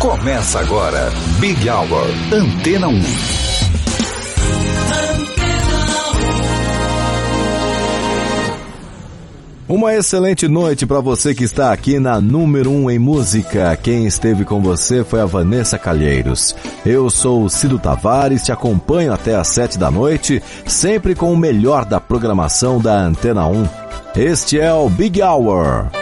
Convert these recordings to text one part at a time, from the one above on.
Começa agora, Big Hour, Antena 1. Uma excelente noite para você que está aqui na número 1 um em música. Quem esteve com você foi a Vanessa Calheiros. Eu sou o Cido Tavares, te acompanho até às 7 da noite, sempre com o melhor da programação da Antena 1. Este é o Big Hour.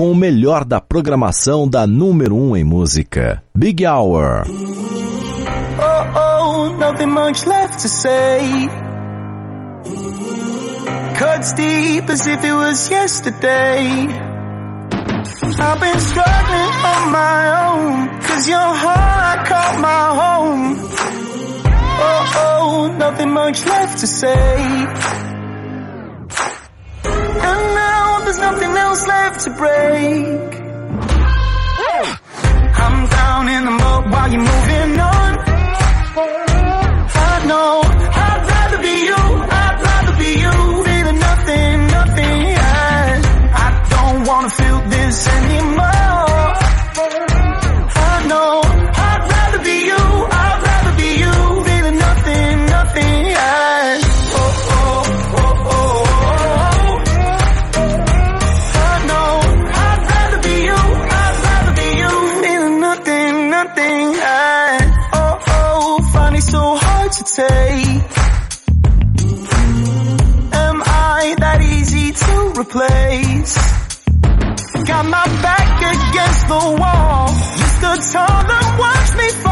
com o melhor da programação da número 1 um em música, Big Hour. Oh, oh, nothing much left to say. Cuts deep as if it was yesterday. I've been struggling on my own, cause your heart I caught my home. Oh, oh, nothing much left to say. there's nothing else left to break. I'm down in the mud while you're moving on. I know I'd rather be you. I'd rather be you. Nothing, nothing. I don't wanna feel this anymore. the wall. Just the tall watch me fall.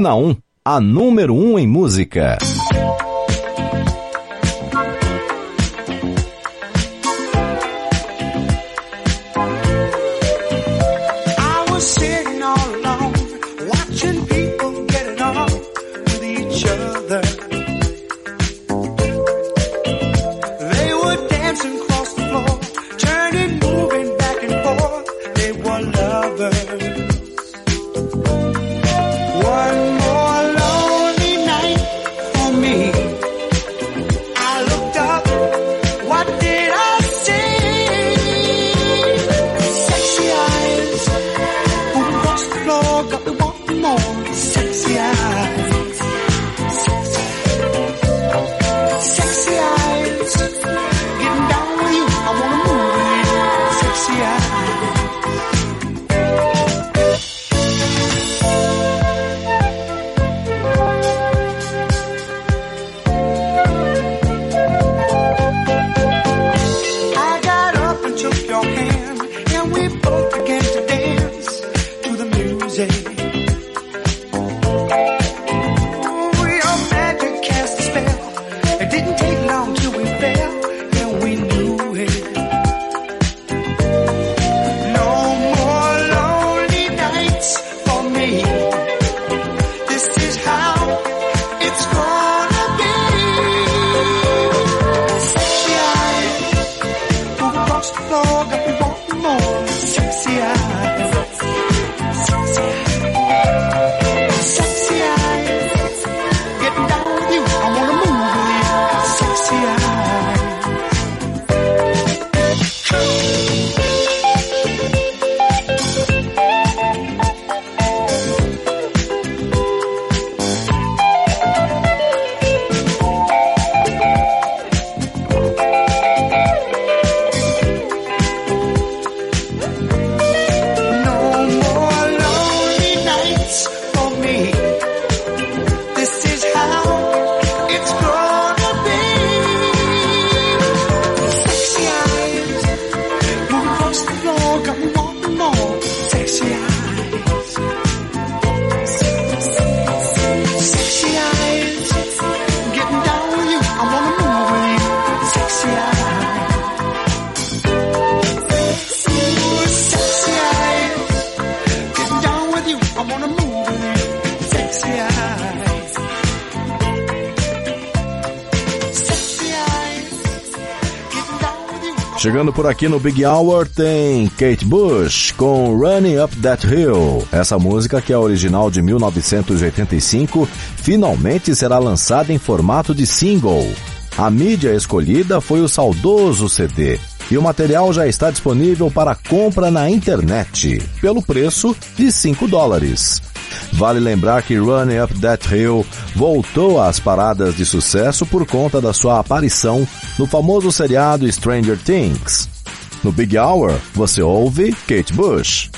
Antena 1, a número 1 em música. Chegando por aqui no Big Hour tem Kate Bush com Running Up That Hill. Essa música, que é original de 1985, finalmente será lançada em formato de single. A mídia escolhida foi o saudoso CD. E o material já está disponível para compra na internet, pelo preço de 5 dólares. Vale lembrar que Running Up That Hill voltou às paradas de sucesso por conta da sua aparição no famoso seriado Stranger Things. No Big Hour, você ouve Kate Bush.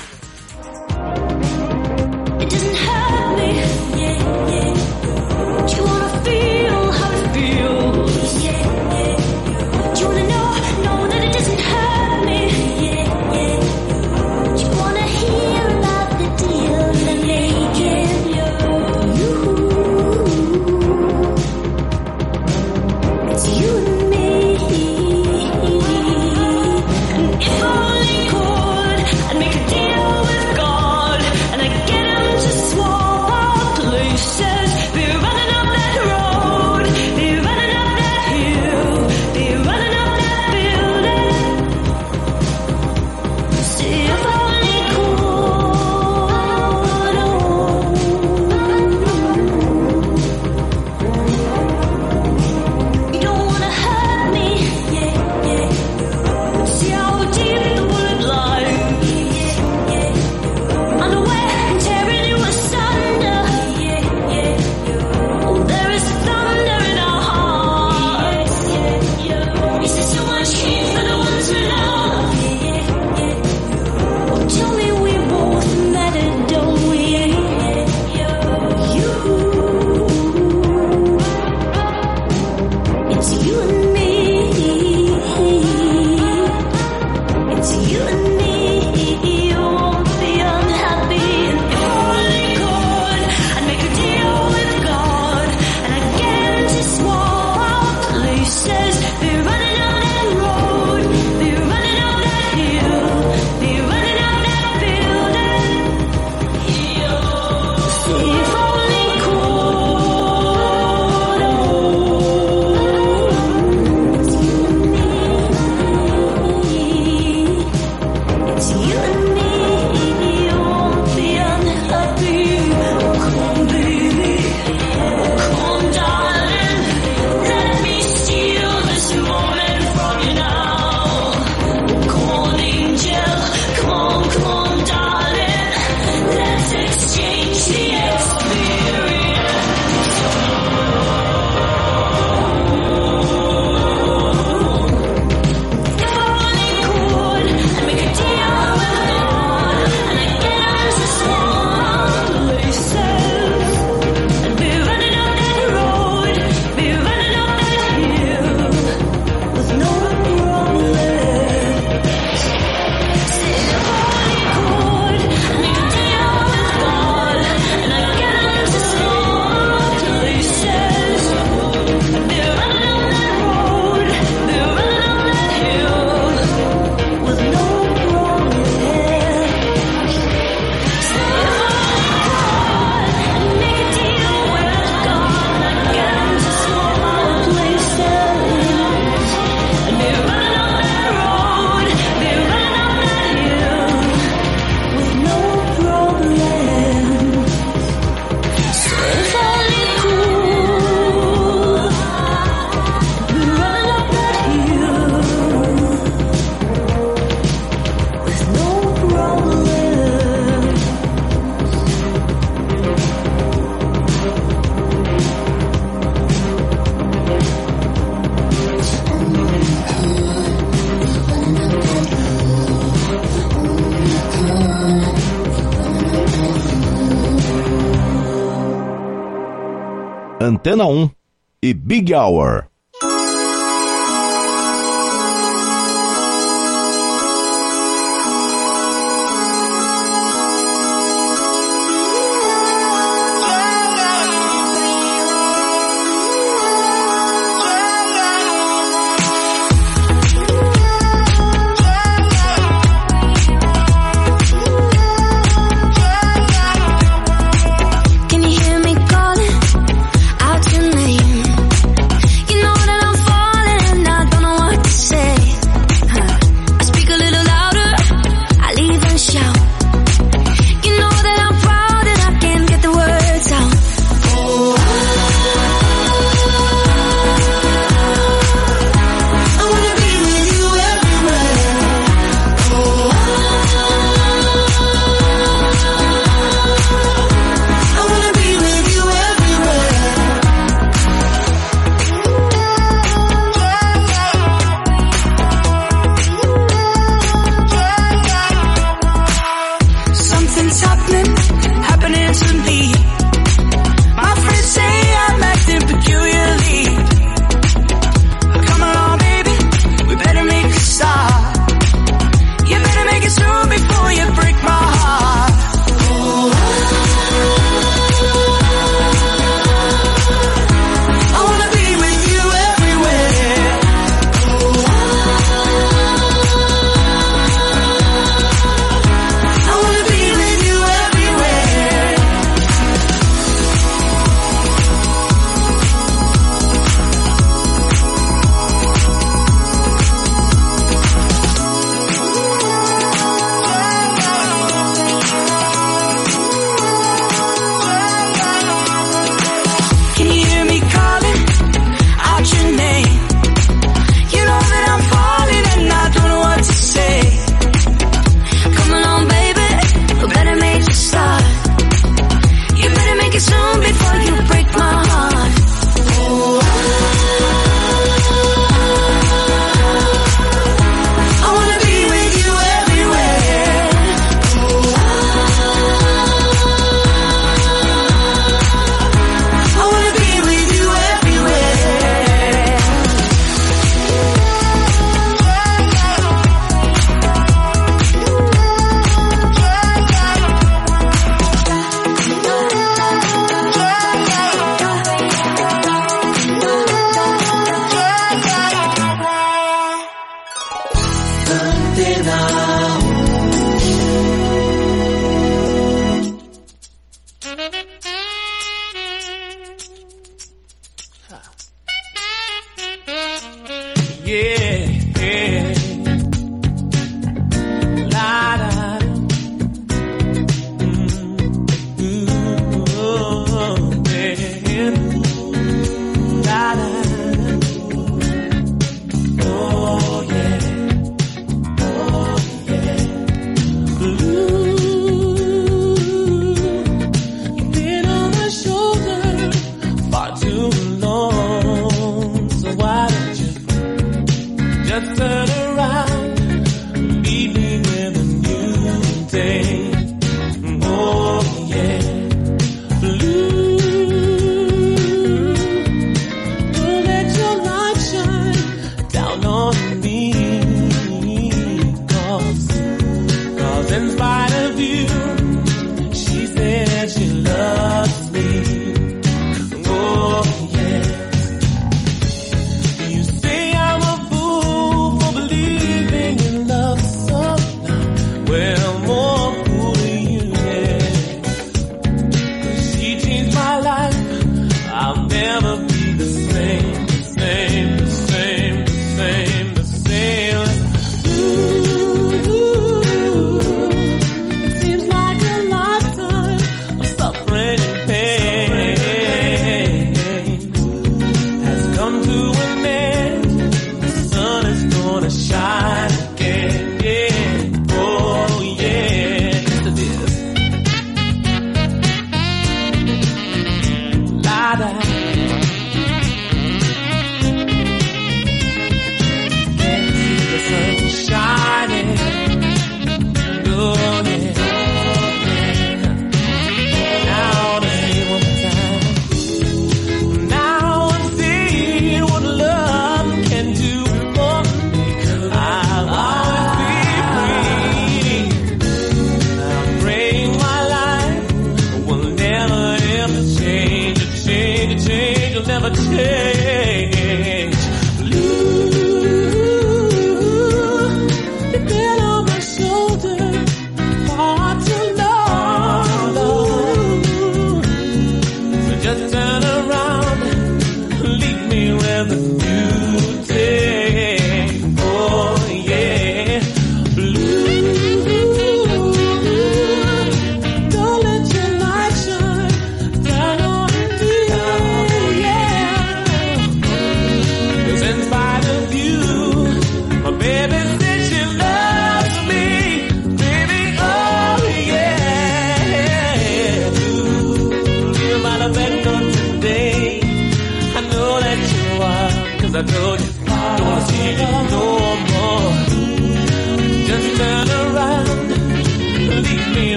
Antena 1 e Big Hour.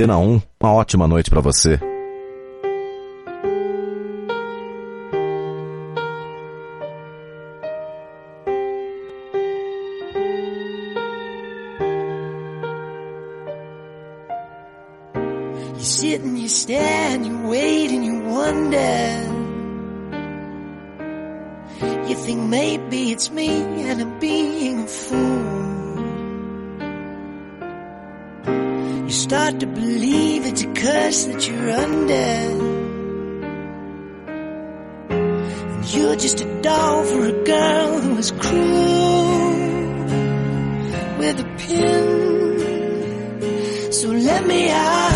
Antena 1. Uma ótima noite para você. You're just a doll for a girl who was cruel with a pin. So let me out.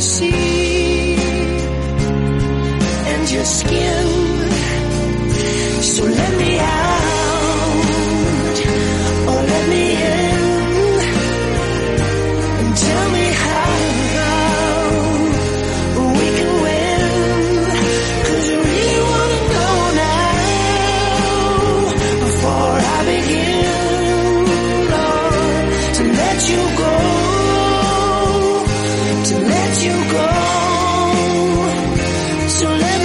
see, and your skin. So let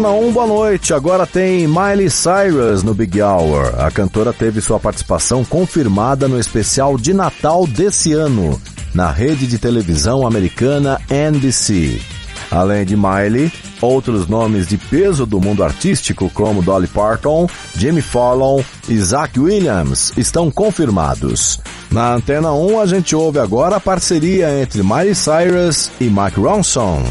Antena 1, boa noite. Agora tem Miley Cyrus no Big Hour. A cantora teve sua participação confirmada no especial de Natal desse ano, na rede de televisão americana NBC. Além de Miley, outros nomes de peso do mundo artístico como Dolly Parton, Jimmy Fallon e Zach Williams estão confirmados. Na Antena 1 a gente ouve agora a parceria entre Miley Cyrus e Mike Ronson.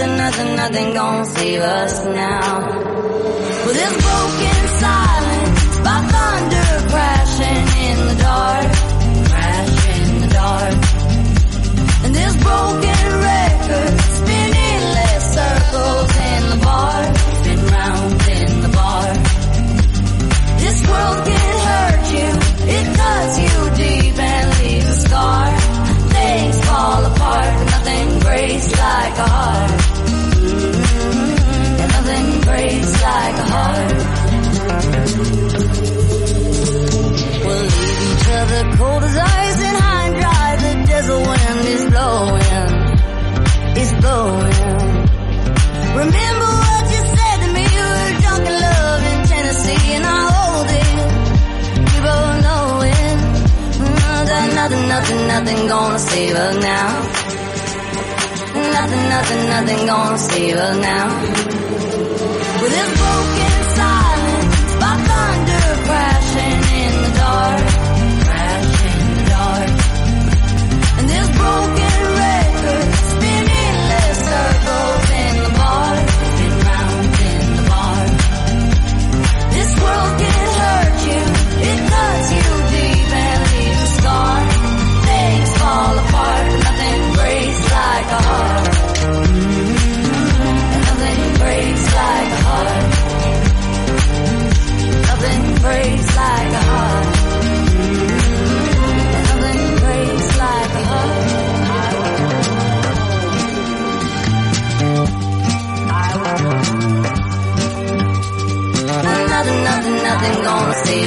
Nothing, nothing, nothing gonna save us now. Well, this broken silence by thunder crashing in the dark. Crash in the dark. And this broken record spinning less circles in the bar, spin round in the bar. This world breaks like a heart. And nothing breaks like a heart. We'll leave each other cold as ice and high and dry. The desert wind is blowing, is blowing. Remember what you said to me? You were drunk in love in Tennessee, and I hold it. We both know it. Mm, nothing, nothing, nothing gonna save us now. Nothing, nothing, nothing gonna save us now.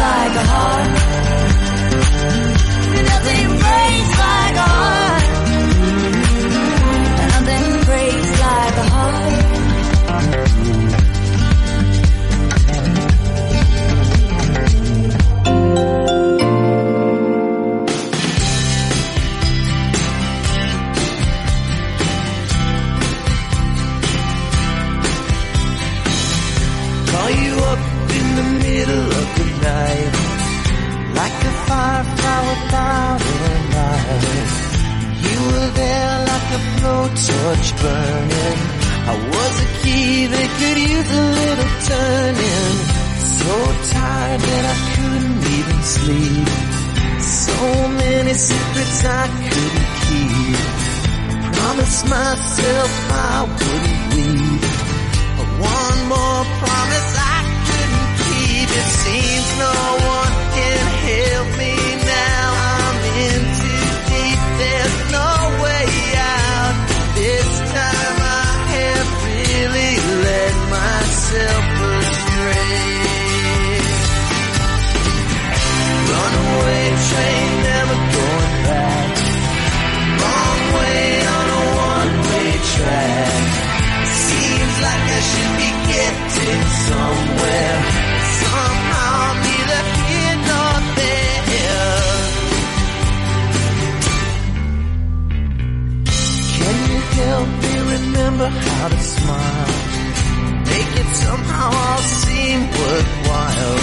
like a heart. And every breath. Secrets I couldn't keep Promised myself I wouldn't weep one more promise I couldn't keep. It seems no one can help me remember how to smile. Make it somehow all seem worthwhile.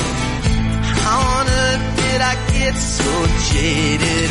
How on earth did I get so jaded?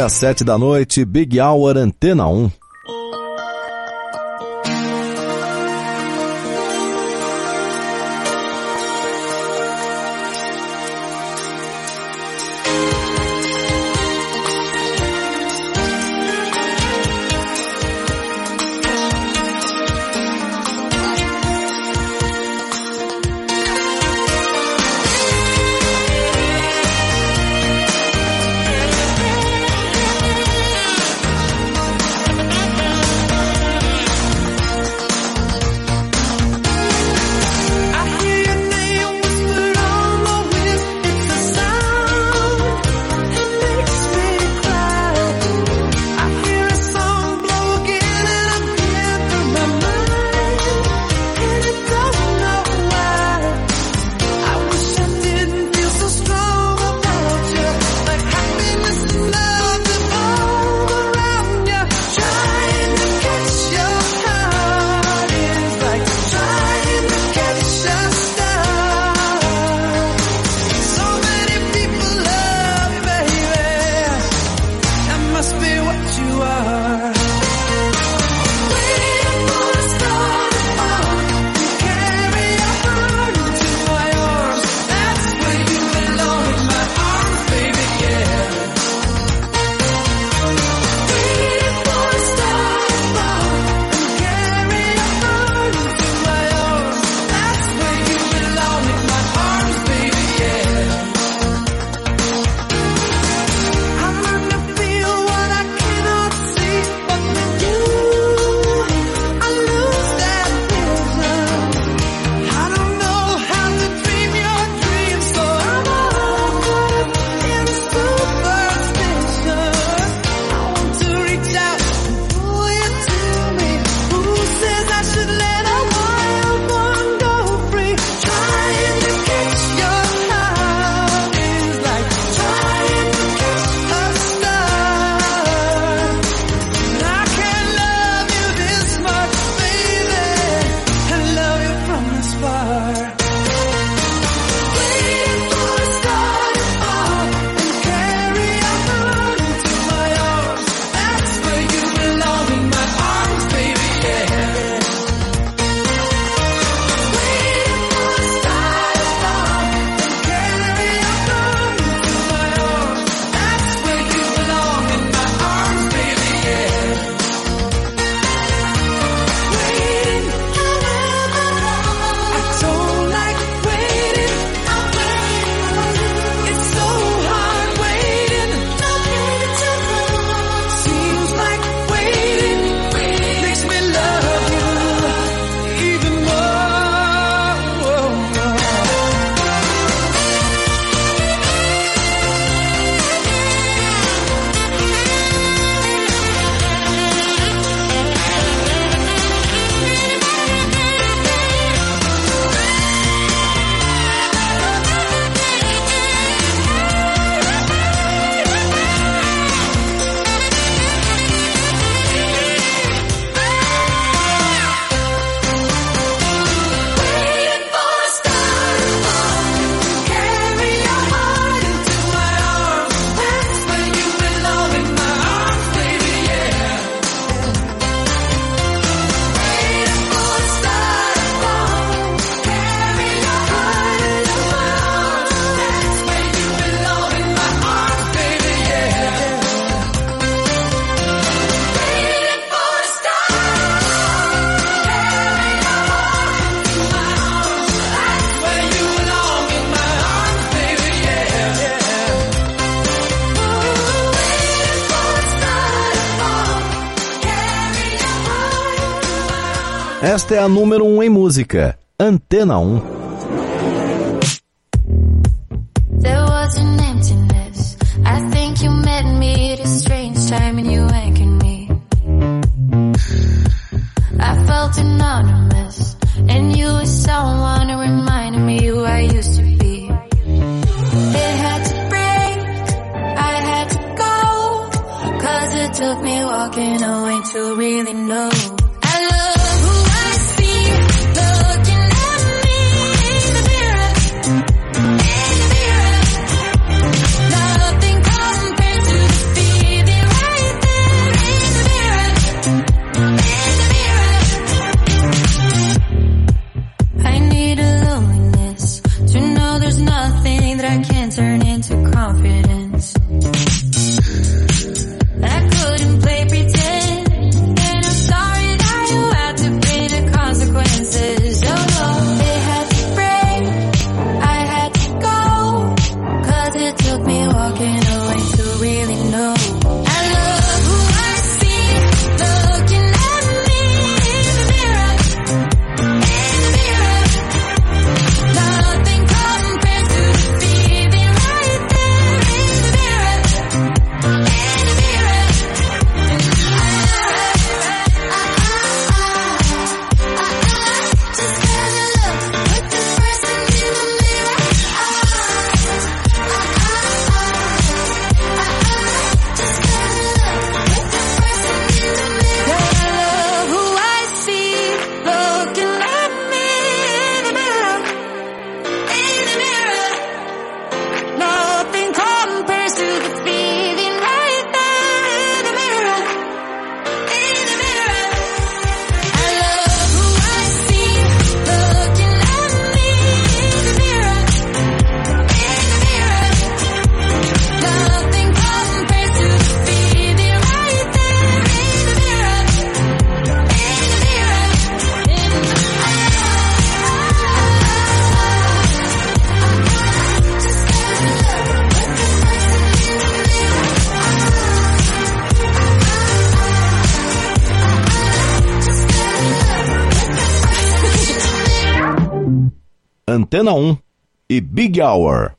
Às sete da noite, Big Hour Antena 1. Esta é a número 1 um em música, Antena 1. Antena 1 e Big Hour.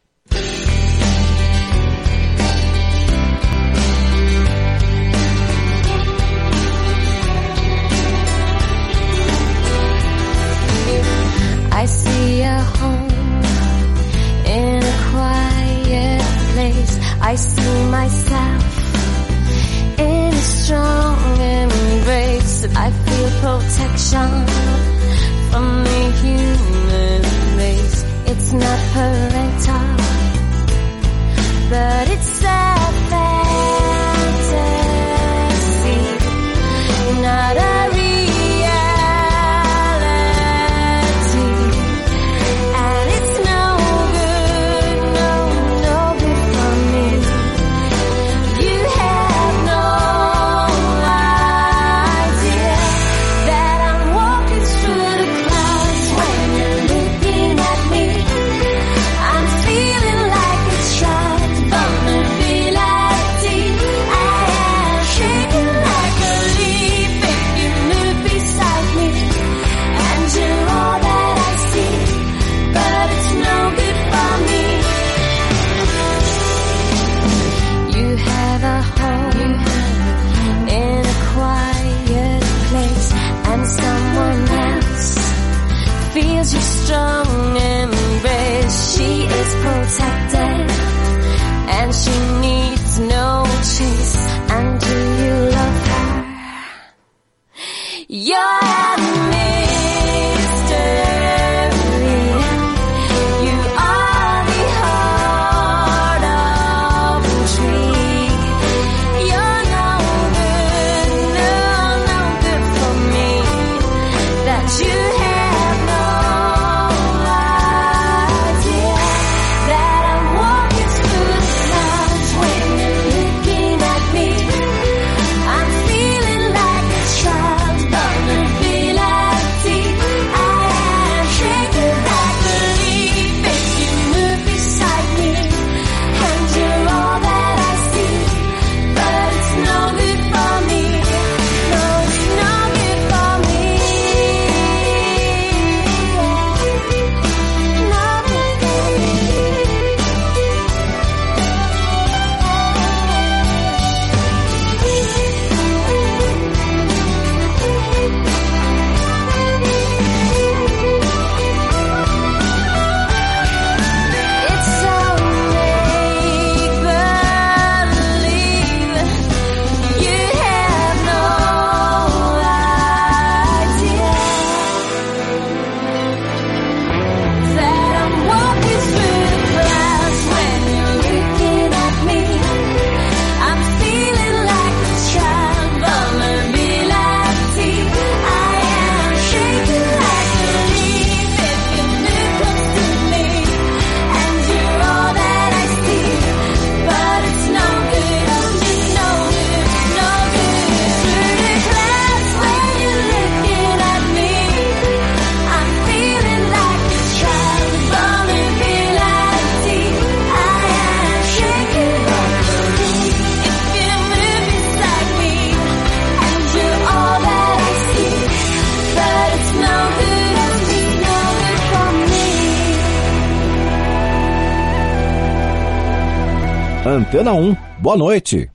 Antena 1. Boa noite.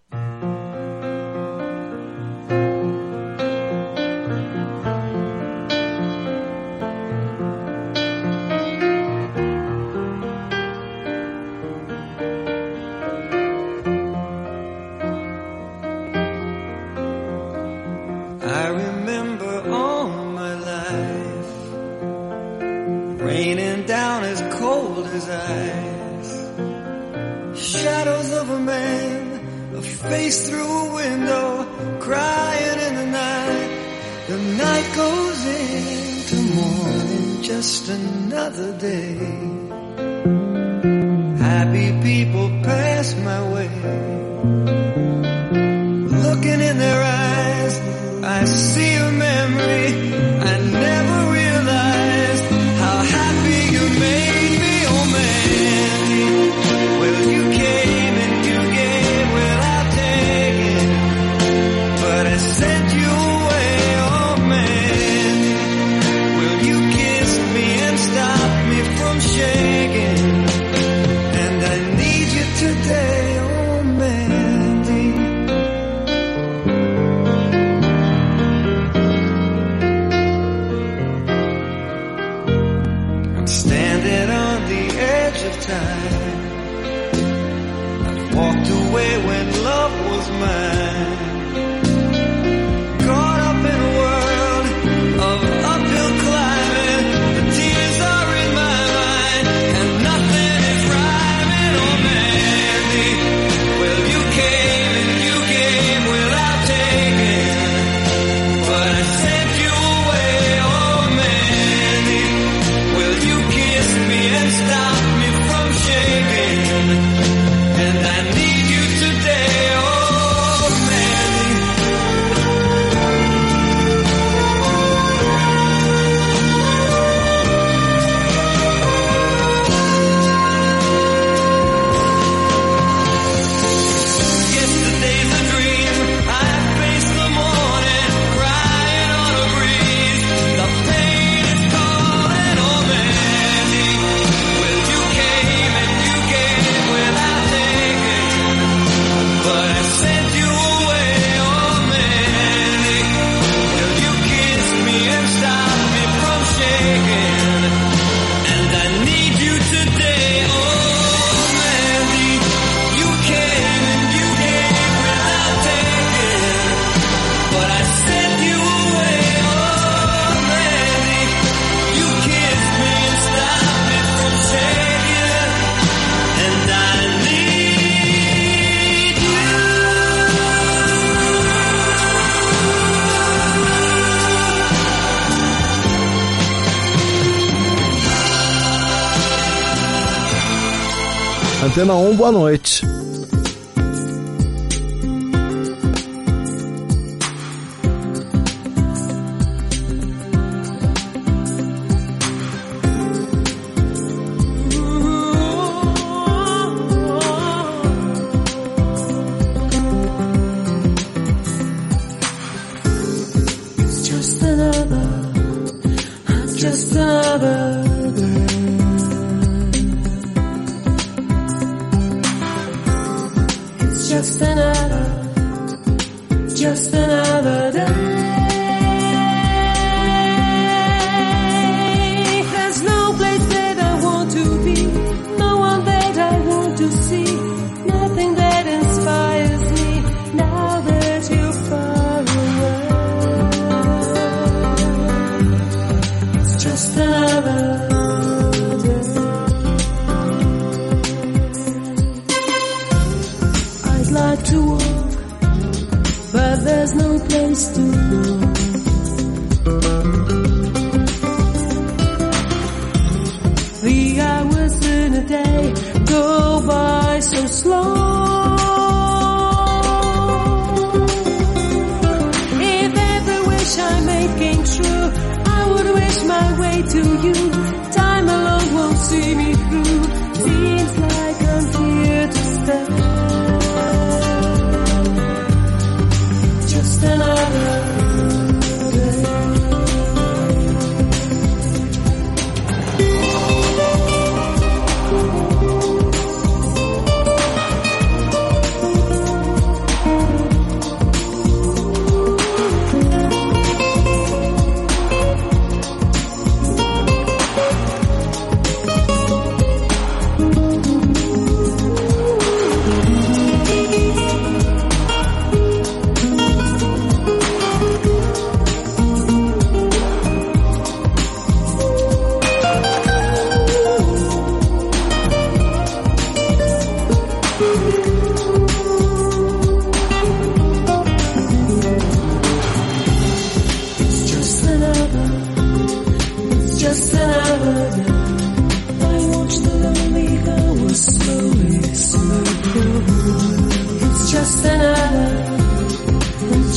through a window, crying in the night. The night goes into morning, just another day. Happy people pass my way. Looking in their eyes, I see Então, boa noite.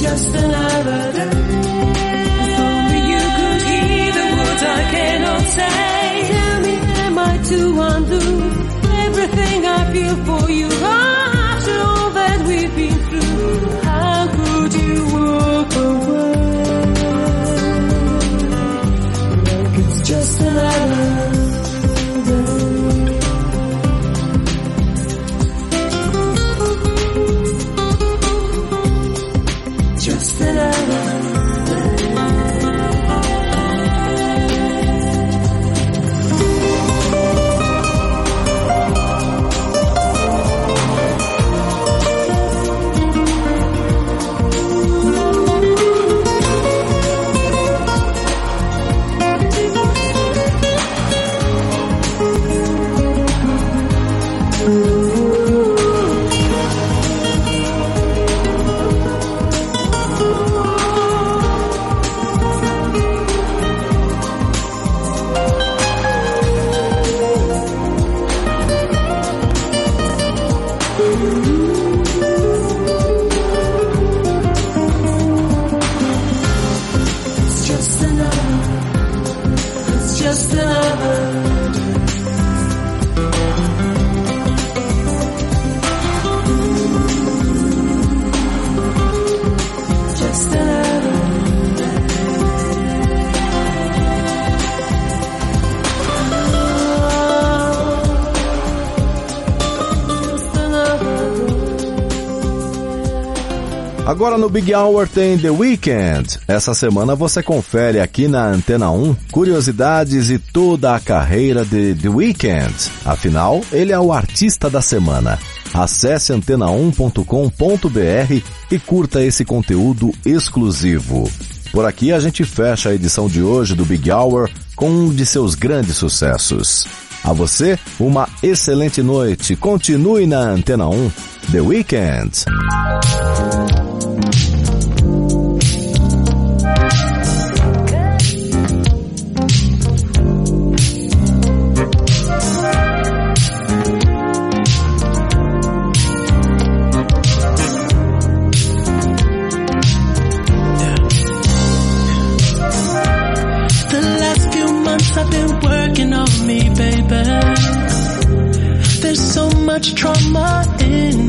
just another day. If only you could hear the words I cannot say. Tell me, am I too undue? Everything I feel for you. Agora no Big Hour tem The Weeknd. Essa semana você confere aqui na Antena 1 curiosidades e toda a carreira de The Weeknd. Afinal, ele é o artista da semana. Acesse antena1.com.br e curta esse conteúdo exclusivo. Por aqui a gente fecha a edição de hoje do Big Hour com um de seus grandes sucessos. A você, uma excelente noite. Continue na Antena 1. The Weeknd. much trauma in